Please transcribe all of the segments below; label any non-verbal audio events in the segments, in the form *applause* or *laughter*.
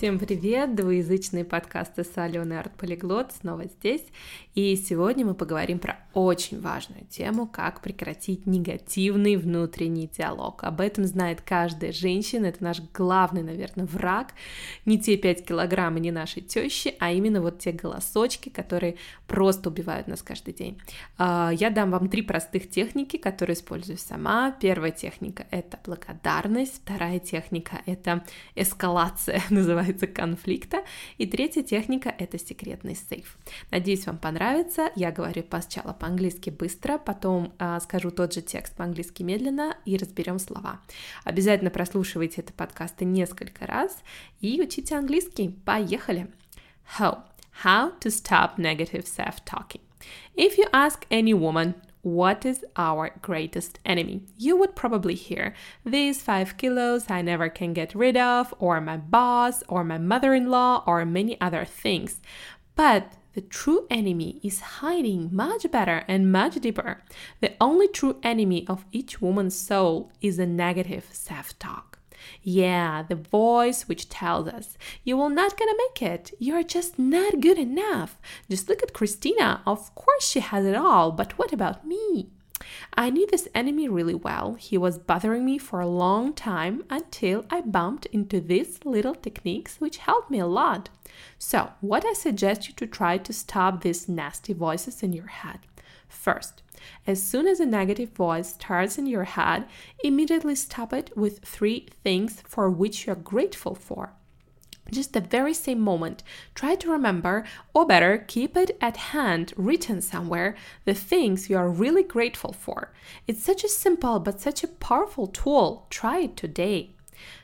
Всем привет! Двуязычные подкасты с Аленой Арт Полиглот снова здесь. И сегодня мы поговорим про очень важную тему, как прекратить негативный внутренний диалог. Об этом знает каждая женщина, это наш главный, наверное, враг. Не те 5 килограмм и не наши тещи, а именно вот те голосочки, которые просто убивают нас каждый день. А, я дам вам три простых техники, которые использую сама. Первая техника — это благодарность, вторая техника — это эскалация, *laughs* называется называется конфликта. И третья техника — это секретный сейф. Надеюсь, вам понравится. Я говорю сначала по-английски быстро, потом э, скажу тот же текст по-английски медленно и разберем слова. Обязательно прослушивайте это подкасты несколько раз и учите английский. Поехали! How? How to stop negative self-talking. If you ask any woman What is our greatest enemy? You would probably hear these five kilos I never can get rid of, or my boss, or my mother in law, or many other things. But the true enemy is hiding much better and much deeper. The only true enemy of each woman's soul is a negative self talk. Yeah, the voice which tells us, you will not gonna make it. You're just not good enough. Just look at Christina. Of course she has it all, but what about me? I knew this enemy really well. He was bothering me for a long time until I bumped into these little techniques which helped me a lot. So, what I suggest you to try to stop these nasty voices in your head. First, as soon as a negative voice starts in your head, immediately stop it with three things for which you're grateful for. Just the very same moment, try to remember, or better, keep it at hand, written somewhere, the things you are really grateful for. It's such a simple but such a powerful tool. Try it today.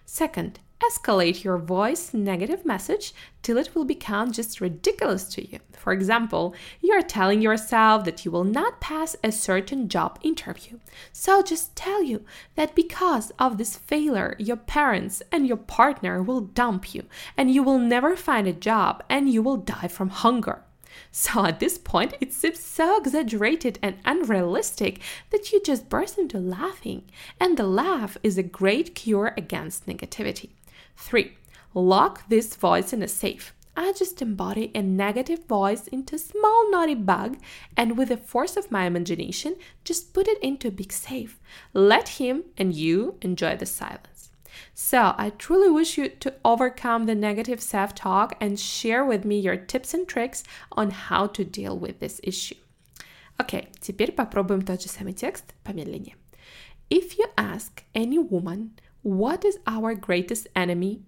Second, escalate your voice negative message till it will become just ridiculous to you. For example, you are telling yourself that you will not pass a certain job interview. So just tell you that because of this failure, your parents and your partner will dump you and you will never find a job and you will die from hunger. So at this point, it seems so exaggerated and unrealistic that you just burst into laughing. And the laugh is a great cure against negativity. 3. Lock this voice in a safe. I just embody a negative voice into a small naughty bug and with the force of my imagination, just put it into a big safe. Let him and you enjoy the silence. So, I truly wish you to overcome the negative self talk and share with me your tips and tricks on how to deal with this issue. Окей, okay, теперь попробуем тот же самый текст помедленнее. If you ask any woman what is our greatest enemy?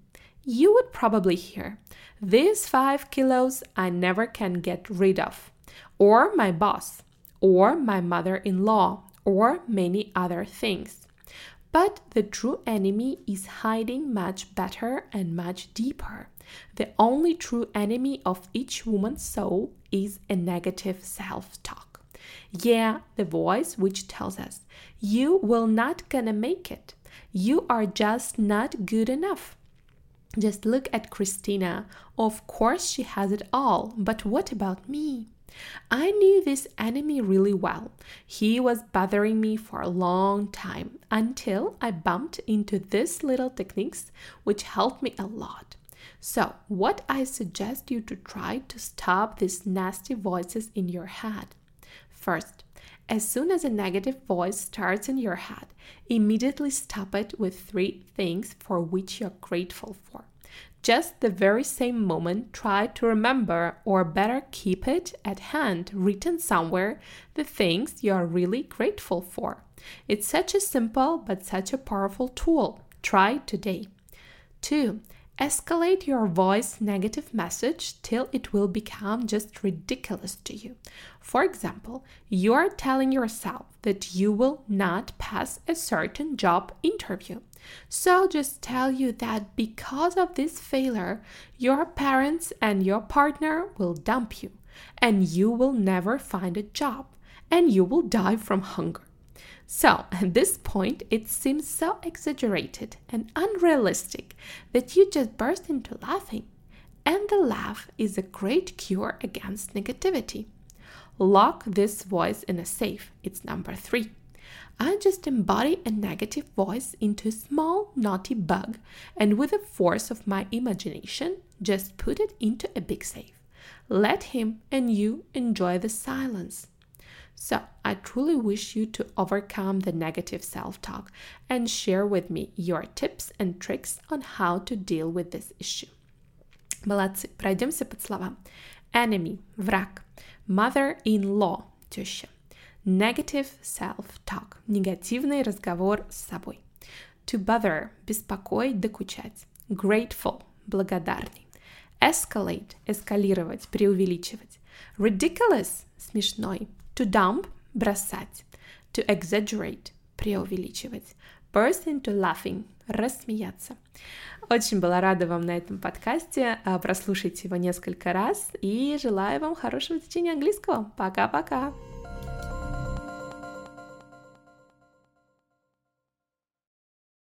You would probably hear, These five kilos I never can get rid of, or my boss, or my mother in law, or many other things. But the true enemy is hiding much better and much deeper. The only true enemy of each woman's soul is a negative self talk. Yeah, the voice which tells us, You will not gonna make it. You are just not good enough. Just look at Christina. Of course, she has it all, but what about me? I knew this enemy really well. He was bothering me for a long time until I bumped into these little techniques which helped me a lot. So, what I suggest you to try to stop these nasty voices in your head. First, as soon as a negative voice starts in your head, immediately stop it with three things for which you're grateful for. Just the very same moment, try to remember, or better, keep it at hand, written somewhere, the things you are really grateful for. It's such a simple but such a powerful tool. Try today. 2. Escalate your voice negative message till it will become just ridiculous to you. For example, you are telling yourself that you will not pass a certain job interview. So just tell you that because of this failure, your parents and your partner will dump you, and you will never find a job, and you will die from hunger. So, at this point, it seems so exaggerated and unrealistic that you just burst into laughing. And the laugh is a great cure against negativity. Lock this voice in a safe. It's number three. I just embody a negative voice into a small, naughty bug, and with the force of my imagination, just put it into a big safe. Let him and you enjoy the silence. So, I truly wish you to overcome the negative self talk and share with me your tips and tricks on how to deal with this issue. Молодцы, пройдемся под словам. Enemy – враг. Mother-in-law – теща. Negative self-talk – негативный разговор с собой. To bother – беспокоить, докучать. Grateful – благодарный. Escalate – эскалировать, преувеличивать. Ridiculous – смешной. To dump – бросать. To exaggerate – преувеличивать. Burst into laughing – рассмеяться. Очень была рада вам на этом подкасте. Прослушайте его несколько раз и желаю вам хорошего течения английского. Пока-пока!